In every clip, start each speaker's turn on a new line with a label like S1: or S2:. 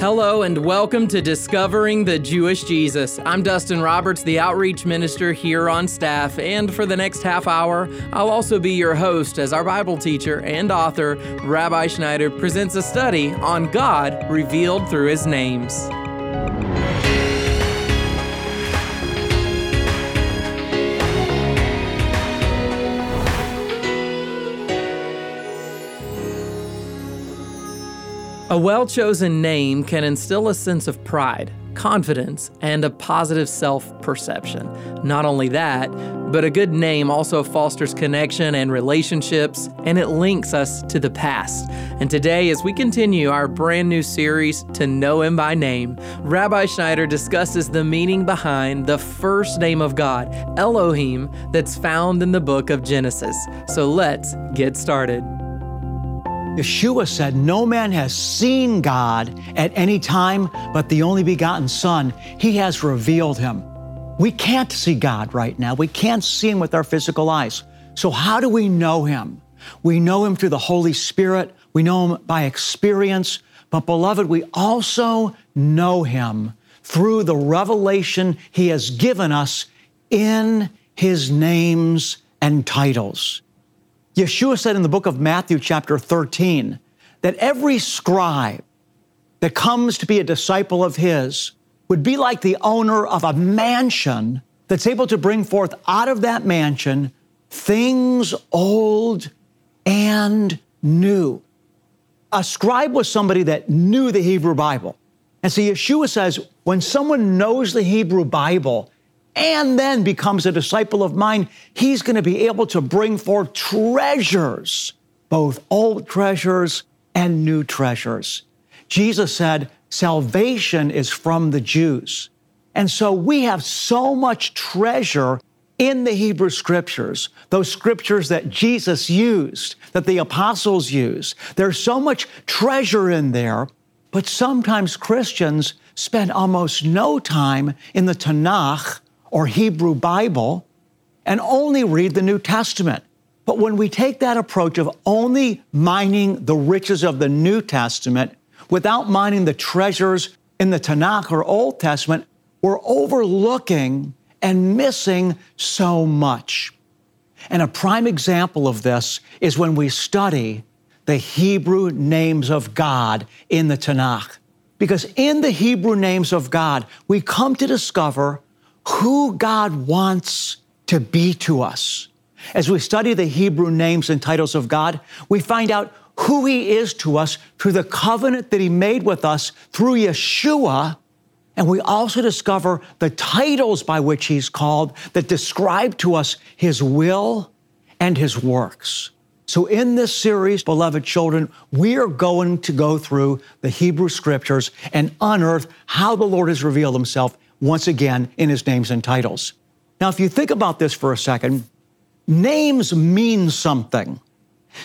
S1: Hello and welcome to Discovering the Jewish Jesus. I'm Dustin Roberts, the outreach minister here on staff, and for the next half hour, I'll also be your host as our Bible teacher and author, Rabbi Schneider, presents a study on God revealed through his names. A well chosen name can instill a sense of pride, confidence, and a positive self perception. Not only that, but a good name also fosters connection and relationships, and it links us to the past. And today, as we continue our brand new series, To Know Him by Name, Rabbi Schneider discusses the meaning behind the first name of God, Elohim, that's found in the book of Genesis. So let's get started.
S2: Yeshua said, No man has seen God at any time but the only begotten Son. He has revealed him. We can't see God right now. We can't see him with our physical eyes. So, how do we know him? We know him through the Holy Spirit, we know him by experience. But, beloved, we also know him through the revelation he has given us in his names and titles. Yeshua said in the book of Matthew, chapter 13, that every scribe that comes to be a disciple of his would be like the owner of a mansion that's able to bring forth out of that mansion things old and new. A scribe was somebody that knew the Hebrew Bible. And so Yeshua says when someone knows the Hebrew Bible, and then becomes a disciple of mine, he's going to be able to bring forth treasures, both old treasures and new treasures. Jesus said, Salvation is from the Jews. And so we have so much treasure in the Hebrew scriptures, those scriptures that Jesus used, that the apostles used. There's so much treasure in there, but sometimes Christians spend almost no time in the Tanakh or Hebrew Bible and only read the New Testament. But when we take that approach of only mining the riches of the New Testament without mining the treasures in the Tanakh or Old Testament, we're overlooking and missing so much. And a prime example of this is when we study the Hebrew names of God in the Tanakh. Because in the Hebrew names of God, we come to discover who God wants to be to us. As we study the Hebrew names and titles of God, we find out who He is to us through the covenant that He made with us through Yeshua. And we also discover the titles by which He's called that describe to us His will and His works. So, in this series, beloved children, we are going to go through the Hebrew scriptures and unearth how the Lord has revealed Himself once again in his names and titles. Now, if you think about this for a second, names mean something.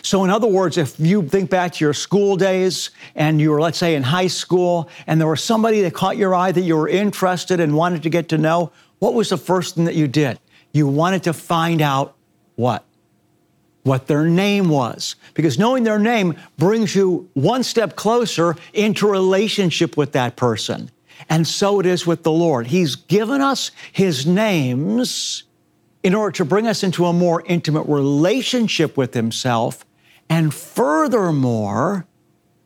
S2: So, in other words, if you think back to your school days and you were, let's say, in high school and there was somebody that caught your eye that you were interested and wanted to get to know, what was the first thing that you did? You wanted to find out what? What their name was. Because knowing their name brings you one step closer into relationship with that person. And so it is with the Lord. He's given us His names in order to bring us into a more intimate relationship with Himself. And furthermore,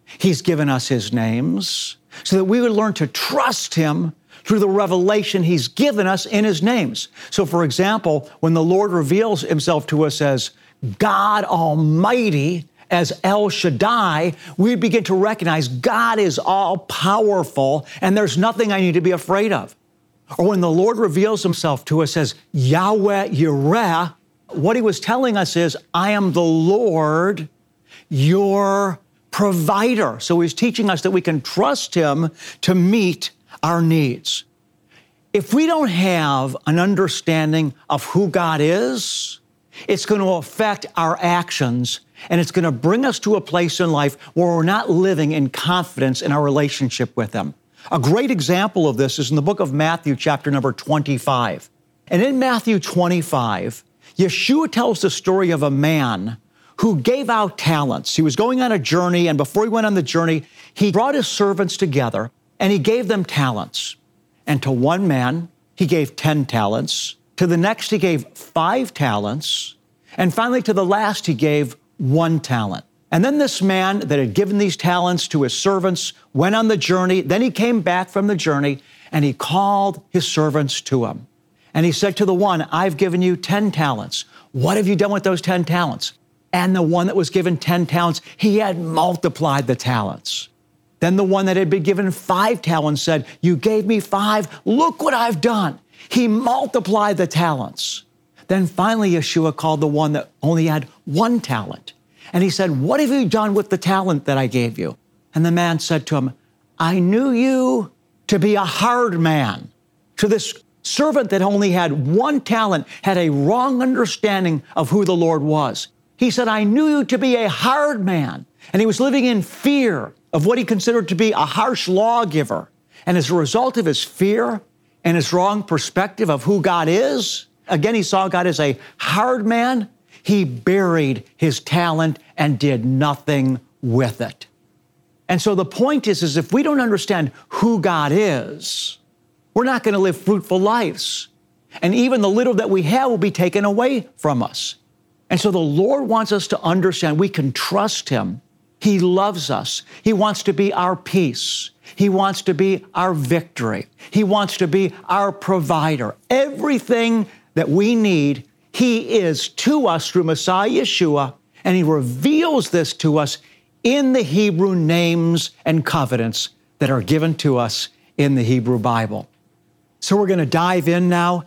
S2: He's given us His names so that we would learn to trust Him through the revelation He's given us in His names. So, for example, when the Lord reveals Himself to us as God Almighty, as El Shaddai, we begin to recognize God is all powerful and there's nothing I need to be afraid of. Or when the Lord reveals himself to us as Yahweh Yireh, what he was telling us is, I am the Lord, your provider. So he's teaching us that we can trust him to meet our needs. If we don't have an understanding of who God is, it's going to affect our actions and it's going to bring us to a place in life where we're not living in confidence in our relationship with Him. A great example of this is in the book of Matthew, chapter number 25. And in Matthew 25, Yeshua tells the story of a man who gave out talents. He was going on a journey, and before he went on the journey, he brought his servants together and he gave them talents. And to one man, he gave 10 talents. To the next, he gave five talents. And finally, to the last, he gave one talent. And then this man that had given these talents to his servants went on the journey. Then he came back from the journey and he called his servants to him. And he said to the one, I've given you 10 talents. What have you done with those 10 talents? And the one that was given 10 talents, he had multiplied the talents. Then the one that had been given five talents said, You gave me five. Look what I've done. He multiplied the talents. Then finally, Yeshua called the one that only had one talent. And he said, What have you done with the talent that I gave you? And the man said to him, I knew you to be a hard man. To this servant that only had one talent had a wrong understanding of who the Lord was. He said, I knew you to be a hard man. And he was living in fear of what he considered to be a harsh lawgiver. And as a result of his fear and his wrong perspective of who God is, again, he saw God as a hard man. He buried his talent and did nothing with it. And so the point is, is if we don't understand who God is, we're not going to live fruitful lives. And even the little that we have will be taken away from us. And so the Lord wants us to understand we can trust Him. He loves us. He wants to be our peace. He wants to be our victory. He wants to be our provider. Everything that we need, He is to us through Messiah Yeshua, and He reveals this to us in the Hebrew names and covenants that are given to us in the Hebrew Bible. So we're going to dive in now.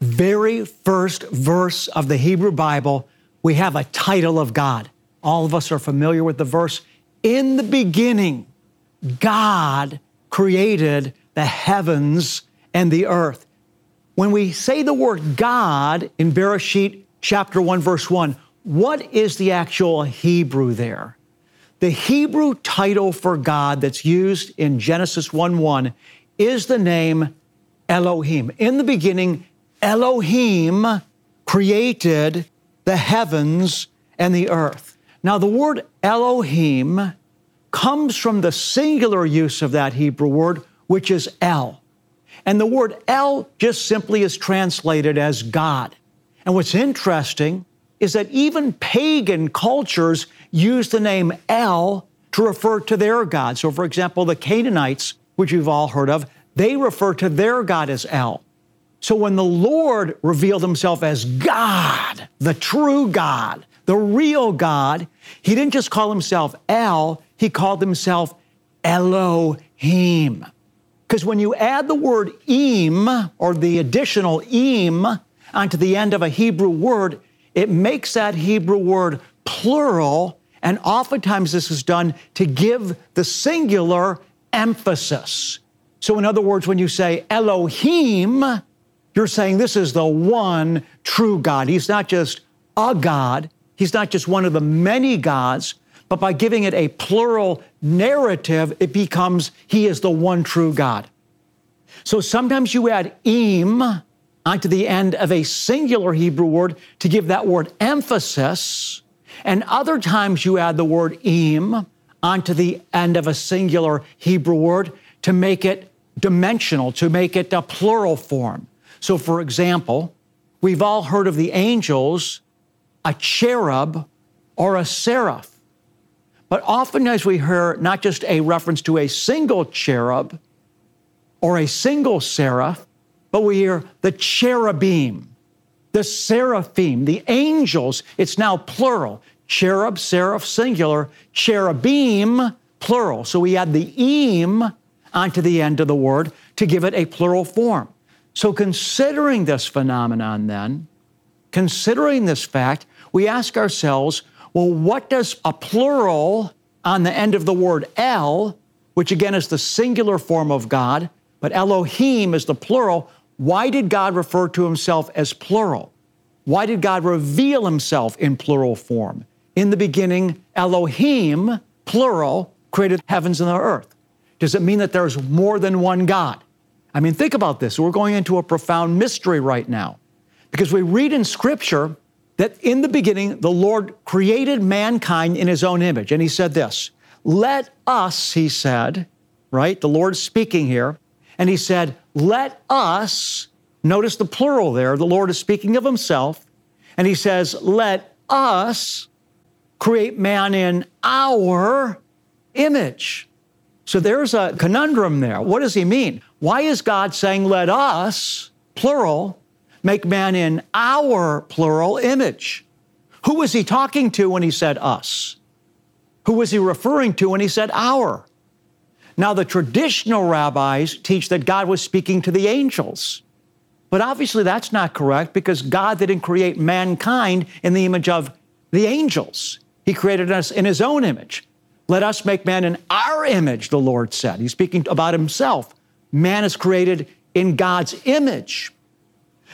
S2: Very first verse of the Hebrew Bible, we have a title of God. All of us are familiar with the verse. In the beginning, God created the heavens and the earth. When we say the word God in Bereshit chapter 1, verse 1, what is the actual Hebrew there? The Hebrew title for God that's used in Genesis 1 1 is the name Elohim. In the beginning, Elohim created the heavens and the earth. Now, the word Elohim comes from the singular use of that Hebrew word, which is El. And the word El just simply is translated as God. And what's interesting is that even pagan cultures use the name El to refer to their God. So, for example, the Canaanites, which you've all heard of, they refer to their God as El. So when the Lord revealed himself as God, the true God, the real God, he didn't just call himself El, he called himself Elohim. Because when you add the word im or the additional im onto the end of a Hebrew word, it makes that Hebrew word plural. And oftentimes this is done to give the singular emphasis. So, in other words, when you say Elohim, you're saying this is the one true God. He's not just a God, He's not just one of the many gods, but by giving it a plural narrative, it becomes He is the one true God. So sometimes you add im onto the end of a singular Hebrew word to give that word emphasis, and other times you add the word im onto the end of a singular Hebrew word to make it dimensional, to make it a plural form. So, for example, we've all heard of the angels, a cherub or a seraph. But often, as we hear not just a reference to a single cherub or a single seraph, but we hear the cherubim, the seraphim, the angels. It's now plural. Cherub, seraph, singular, cherubim, plural. So we add the im onto the end of the word to give it a plural form. So, considering this phenomenon, then, considering this fact, we ask ourselves, well, what does a plural on the end of the word El, which again is the singular form of God, but Elohim is the plural, why did God refer to himself as plural? Why did God reveal himself in plural form? In the beginning, Elohim, plural, created heavens and the earth. Does it mean that there's more than one God? I mean, think about this. We're going into a profound mystery right now because we read in Scripture that in the beginning, the Lord created mankind in his own image. And he said this Let us, he said, right? The Lord's speaking here. And he said, Let us, notice the plural there, the Lord is speaking of himself. And he says, Let us create man in our image. So there's a conundrum there. What does he mean? Why is God saying, Let us, plural, make man in our plural image? Who was he talking to when he said us? Who was he referring to when he said our? Now, the traditional rabbis teach that God was speaking to the angels. But obviously, that's not correct because God didn't create mankind in the image of the angels. He created us in His own image. Let us make man in our image, the Lord said. He's speaking about Himself. Man is created in God's image.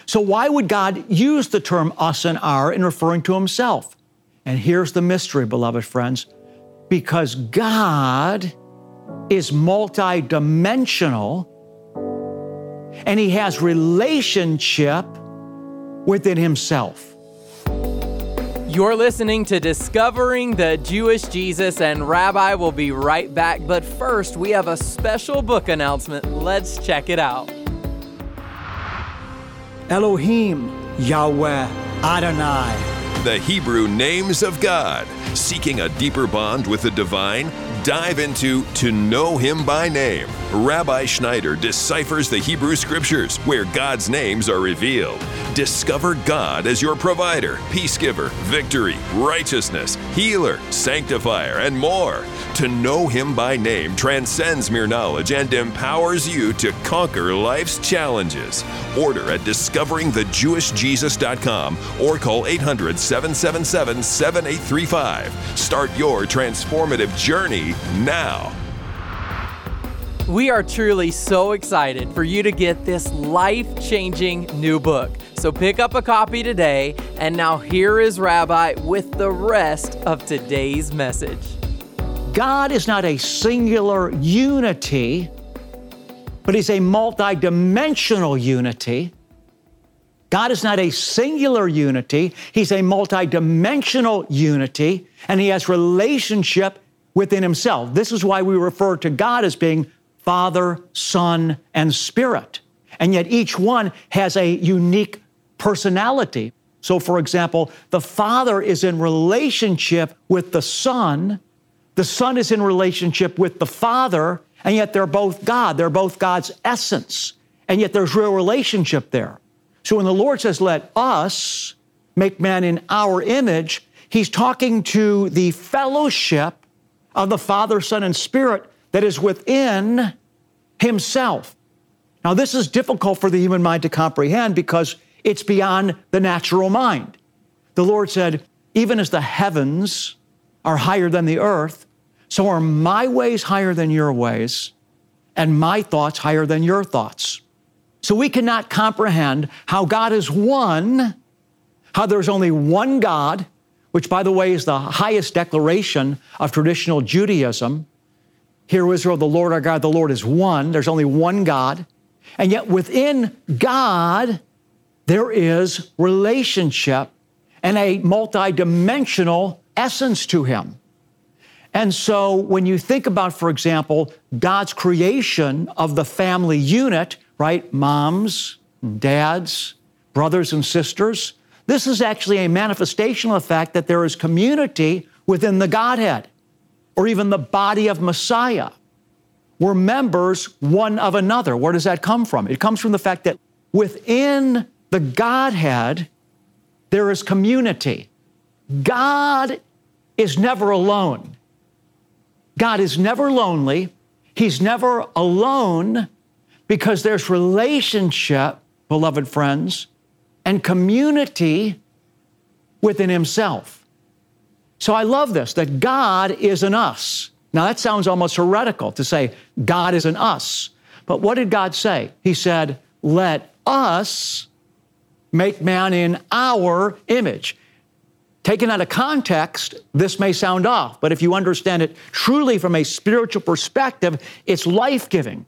S2: So, why would God use the term us and our in referring to Himself? And here's the mystery, beloved friends because God is multidimensional and he has relationship within himself.
S1: You're listening to Discovering the Jewish Jesus, and Rabbi will be right back. But first, we have a special book announcement. Let's check it out.
S2: Elohim, Yahweh, Adonai.
S3: The Hebrew names of God. Seeking a deeper bond with the divine? Dive into To Know Him by Name. Rabbi Schneider deciphers the Hebrew Scriptures where God's names are revealed. Discover God as your provider, peace giver, victory, righteousness, healer, sanctifier, and more. To know Him by name transcends mere knowledge and empowers you to conquer life's challenges. Order at discoveringthejewishjesus.com or call 800 777 7835. Start your transformative journey now.
S1: We are truly so excited for you to get this life changing new book. So pick up a copy today. And now here is Rabbi with the rest of today's message.
S2: God is not a singular unity, but He's a multidimensional unity. God is not a singular unity, He's a multidimensional unity, and He has relationship within Himself. This is why we refer to God as being Father, Son, and Spirit. And yet each one has a unique personality. So, for example, the Father is in relationship with the Son the Son is in relationship with the Father, and yet they're both God. They're both God's essence, and yet there's real relationship there. So when the Lord says, Let us make man in our image, He's talking to the fellowship of the Father, Son, and Spirit that is within Himself. Now, this is difficult for the human mind to comprehend because it's beyond the natural mind. The Lord said, Even as the heavens are higher than the earth, so are my ways higher than your ways, and my thoughts higher than your thoughts. So we cannot comprehend how God is one, how there's only one God, which, by the way, is the highest declaration of traditional Judaism. Hear, Israel, the Lord our God, the Lord is one. There's only one God. And yet within God, there is relationship and a multidimensional essence to Him. And so when you think about, for example, God's creation of the family unit, right? Moms, dads, brothers and sisters, this is actually a manifestation of the fact that there is community within the Godhead or even the body of Messiah. We're members one of another. Where does that come from? It comes from the fact that within the Godhead, there is community. God is never alone. God is never lonely. He's never alone because there's relationship, beloved friends, and community within Himself. So I love this that God is an us. Now that sounds almost heretical to say God is an us. But what did God say? He said, Let us make man in our image. Taken out of context, this may sound off, but if you understand it truly from a spiritual perspective, it's life giving.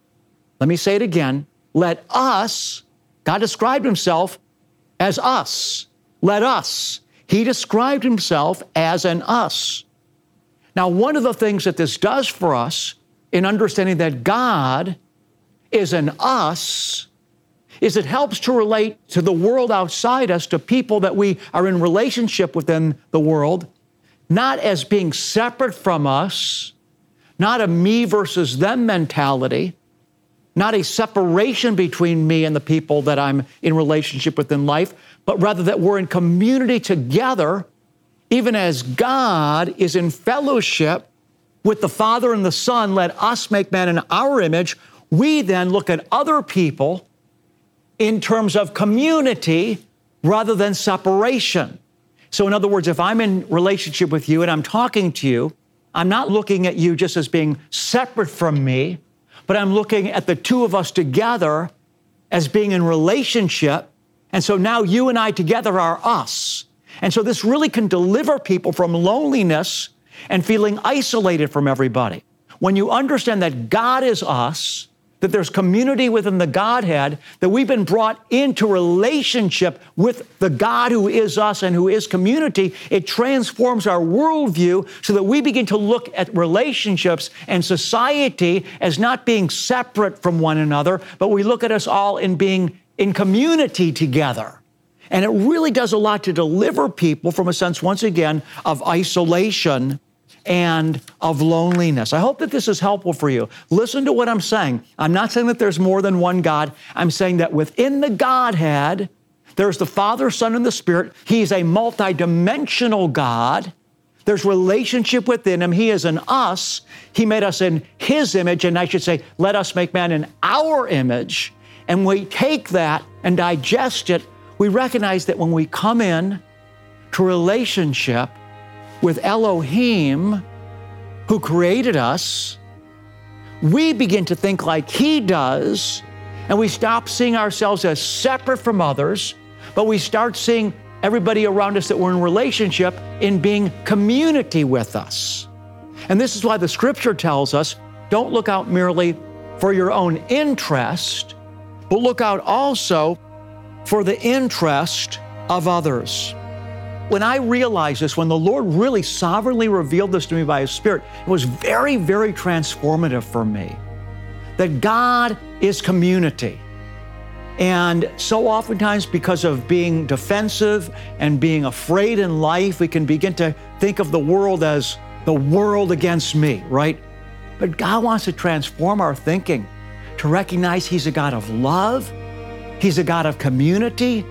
S2: Let me say it again. Let us, God described himself as us. Let us. He described himself as an us. Now, one of the things that this does for us in understanding that God is an us is it helps to relate to the world outside us, to people that we are in relationship within the world, not as being separate from us, not a me versus them mentality, not a separation between me and the people that I'm in relationship with in life, but rather that we're in community together, even as God is in fellowship with the Father and the Son. Let us make man in our image. We then look at other people in terms of community rather than separation. So, in other words, if I'm in relationship with you and I'm talking to you, I'm not looking at you just as being separate from me, but I'm looking at the two of us together as being in relationship. And so now you and I together are us. And so this really can deliver people from loneliness and feeling isolated from everybody. When you understand that God is us, that there's community within the Godhead, that we've been brought into relationship with the God who is us and who is community, it transforms our worldview so that we begin to look at relationships and society as not being separate from one another, but we look at us all in being in community together. And it really does a lot to deliver people from a sense, once again, of isolation and of loneliness. I hope that this is helpful for you. Listen to what I'm saying. I'm not saying that there's more than one God. I'm saying that within the Godhead, there's the Father, Son, and the Spirit. He's a multidimensional God. There's relationship within him. He is in us. He made us in his image, and I should say, let us make man in our image. And we take that and digest it. We recognize that when we come in to relationship, with Elohim, who created us, we begin to think like He does, and we stop seeing ourselves as separate from others, but we start seeing everybody around us that we're in relationship in being community with us. And this is why the scripture tells us don't look out merely for your own interest, but look out also for the interest of others. When I realized this, when the Lord really sovereignly revealed this to me by His Spirit, it was very, very transformative for me. That God is community. And so oftentimes, because of being defensive and being afraid in life, we can begin to think of the world as the world against me, right? But God wants to transform our thinking to recognize He's a God of love, He's a God of community,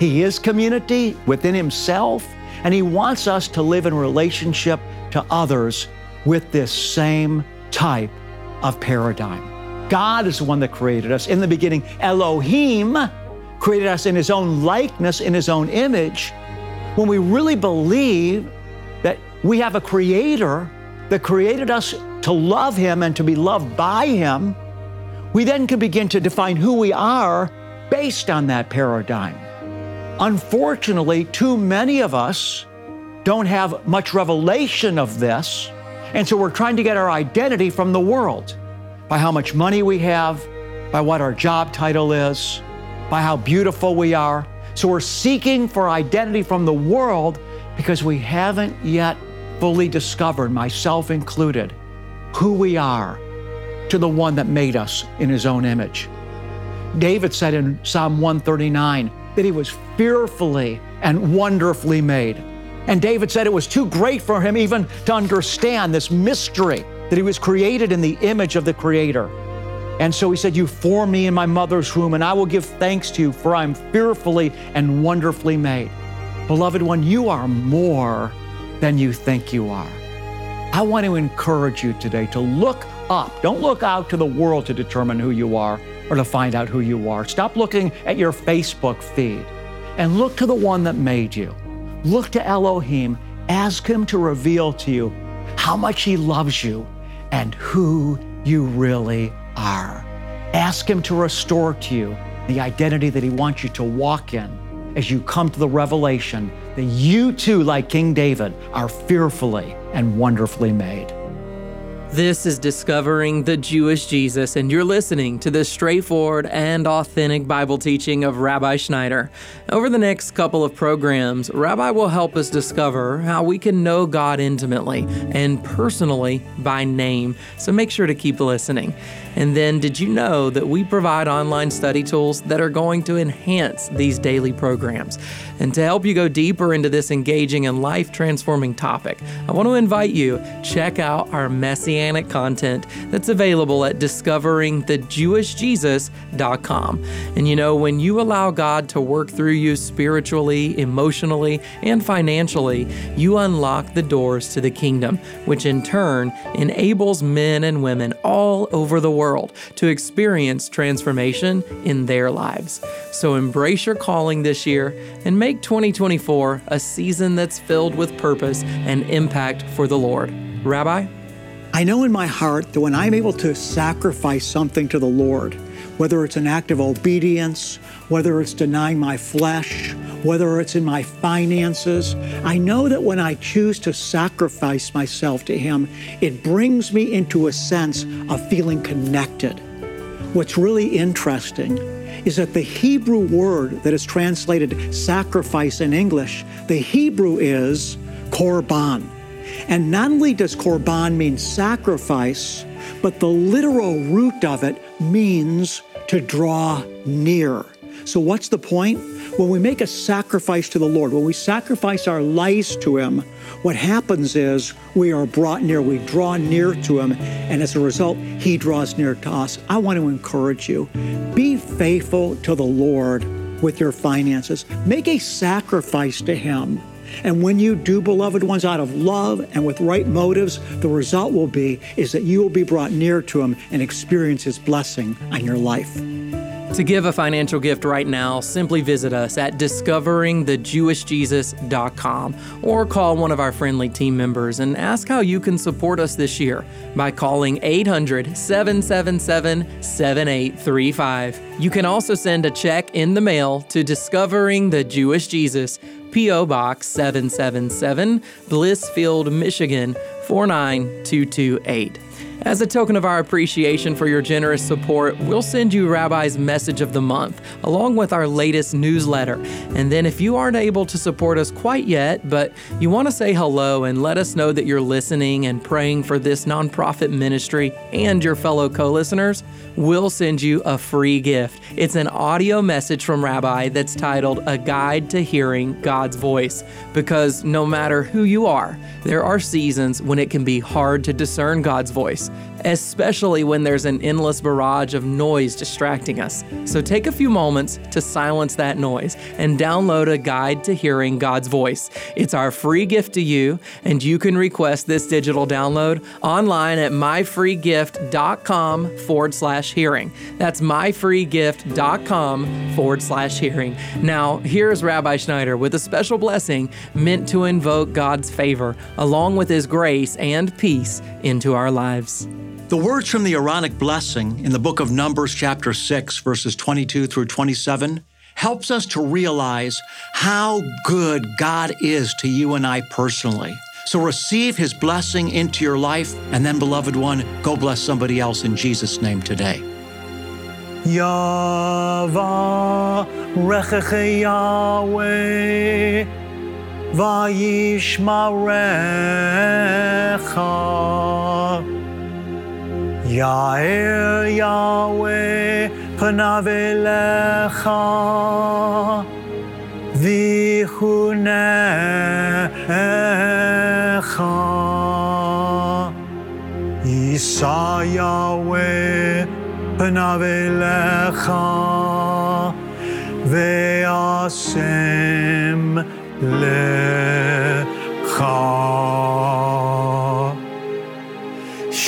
S2: he is community within Himself, and He wants us to live in relationship to others with this same type of paradigm. God is the one that created us. In the beginning, Elohim created us in His own likeness, in His own image. When we really believe that we have a Creator that created us to love Him and to be loved by Him, we then can begin to define who we are based on that paradigm. Unfortunately, too many of us don't have much revelation of this. And so we're trying to get our identity from the world by how much money we have, by what our job title is, by how beautiful we are. So we're seeking for identity from the world because we haven't yet fully discovered, myself included, who we are to the one that made us in his own image. David said in Psalm 139, that he was fearfully and wonderfully made. And David said it was too great for him even to understand this mystery that he was created in the image of the Creator. And so he said, You formed me in my mother's womb, and I will give thanks to you, for I am fearfully and wonderfully made. Beloved one, you are more than you think you are. I want to encourage you today to look up. Don't look out to the world to determine who you are or to find out who you are. Stop looking at your Facebook feed and look to the one that made you. Look to Elohim. Ask him to reveal to you how much he loves you and who you really are. Ask him to restore to you the identity that he wants you to walk in as you come to the revelation that you too, like King David, are fearfully and wonderfully made.
S1: This is Discovering the Jewish Jesus, and you're listening to the straightforward and authentic Bible teaching of Rabbi Schneider. Over the next couple of programs, Rabbi will help us discover how we can know God intimately and personally by name, so make sure to keep listening. And then, did you know that we provide online study tools that are going to enhance these daily programs? And to help you go deeper into this engaging and life transforming topic, I want to invite you check out our messianic content that's available at discoveringthejewishjesus.com. And you know, when you allow God to work through you spiritually, emotionally, and financially, you unlock the doors to the kingdom, which in turn enables men and women all over the world to experience transformation in their lives. So embrace your calling this year and make 2024 a season that's filled with purpose and impact for the Lord. Rabbi?
S2: I know in my heart that when I'm able to sacrifice something to the Lord, whether it's an act of obedience, whether it's denying my flesh, whether it's in my finances, I know that when I choose to sacrifice myself to Him, it brings me into a sense of feeling connected. What's really interesting is that the Hebrew word that is translated sacrifice in English, the Hebrew is korban. And not only does korban mean sacrifice, but the literal root of it means to draw near. So, what's the point? When we make a sacrifice to the Lord, when we sacrifice our lives to Him, what happens is we are brought near, we draw near to Him, and as a result, He draws near to us. I want to encourage you be faithful to the Lord with your finances, make a sacrifice to Him. And when you do, beloved ones, out of love and with right motives, the result will be is that you will be brought near to him and experience his blessing on your life.
S1: To give a financial gift right now, simply visit us at discoveringthejewishjesus.com or call one of our friendly team members and ask how you can support us this year by calling 800 777 7835. You can also send a check in the mail to Discovering the Jewish Jesus, P.O. Box 777, Blissfield, Michigan 49228. As a token of our appreciation for your generous support, we'll send you Rabbi's Message of the Month, along with our latest newsletter. And then, if you aren't able to support us quite yet, but you want to say hello and let us know that you're listening and praying for this nonprofit ministry and your fellow co listeners, we'll send you a free gift. It's an audio message from Rabbi that's titled A Guide to Hearing God's Voice. Because no matter who you are, there are seasons when it can be hard to discern God's voice especially when there's an endless barrage of noise distracting us. So take a few moments to silence that noise and download a guide to hearing God's voice. It's our free gift to you, and you can request this digital download online at myfreegift.com forward slash hearing. That's myfreegift.com forward slash hearing. Now, here's Rabbi Schneider with a special blessing meant to invoke God's favor along with His grace and peace into our lives.
S2: The words from the Aaronic blessing in the book of Numbers, chapter 6, verses 22 through 27, helps us to realize how good God is to you and I personally. So receive his blessing into your life, and then, beloved one, go bless somebody else in Jesus' name today. Yahweh vayishmarecha Yair Yahweh panav elecha vichunecha Yisa Yahweh panav elecha ve'asem lecha.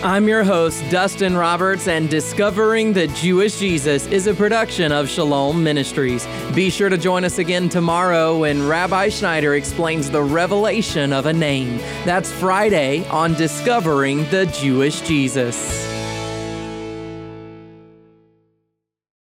S1: I'm your host, Dustin Roberts, and Discovering the Jewish Jesus is a production of Shalom Ministries. Be sure to join us again tomorrow when Rabbi Schneider explains the revelation of a name. That's Friday on Discovering the Jewish Jesus.